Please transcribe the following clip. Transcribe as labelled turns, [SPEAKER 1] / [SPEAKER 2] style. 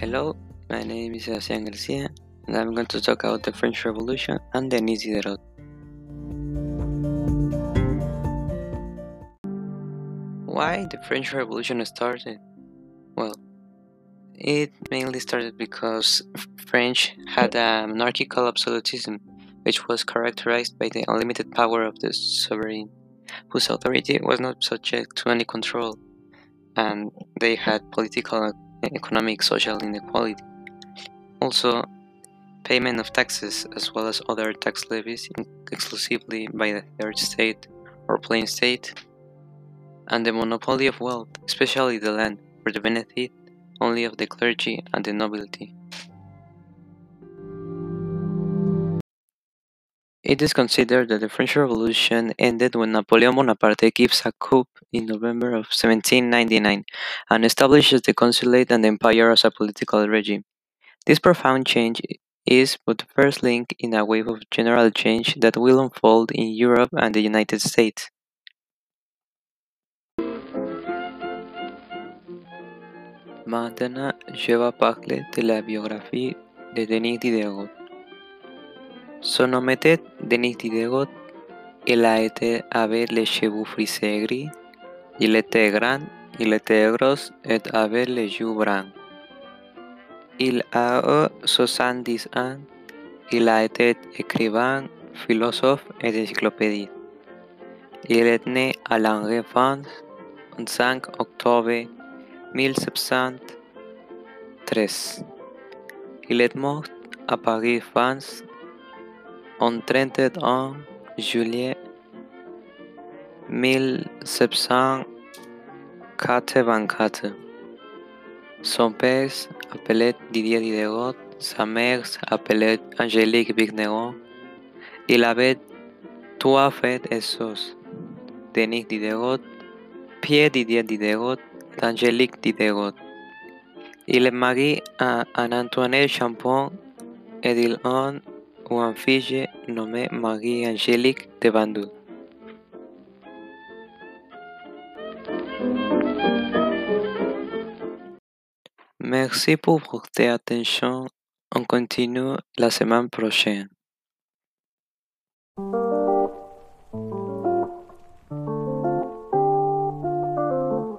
[SPEAKER 1] Hello, my name is Sebastián Garcia, and I'm going to talk about the French Revolution and Denis Diderot. Why the French Revolution started? Well, it mainly started because French had a monarchical absolutism, which was characterized by the unlimited power of the sovereign, whose authority was not subject to any control, and they had political economic social inequality. Also, payment of taxes as well as other tax levies exclusively by the third state or plain state, and the monopoly of wealth, especially the land, for the benefit only of the clergy and the nobility. It is considered that the French Revolution ended when Napoleon Bonaparte gives a coup in November of 1799 and establishes the consulate and the empire as a political regime. This profound change is but the first link in a wave of general change that will unfold in Europe and the United States. Maintenant, je vais parler de la biographie de Denis Diderot. Son nom était Denis Diderot. Il a été avec les cheveux frisés gris. Il était grand, il était gros et avait les yeux bruns. Il a eu 70 ans. Il a été écrivain, philosophe et encyclopédiste. Il est né à Langres, France, le 5 octobre 1713. Il est mort à Paris, France, 31 juillet 1784. Son père s'appelait Didier Diderot, sa mère s'appelait Angélique Vigneron. Il avait trois frères et sœurs, Denis Diderot, Pierre Didier Diderot Angélique Diderot. Il est marié à Anne-Antoinette Champon et il a une fille nommée Marie-Angélique de Vandoux. Merci pour votre attention. On continue la semaine prochaine.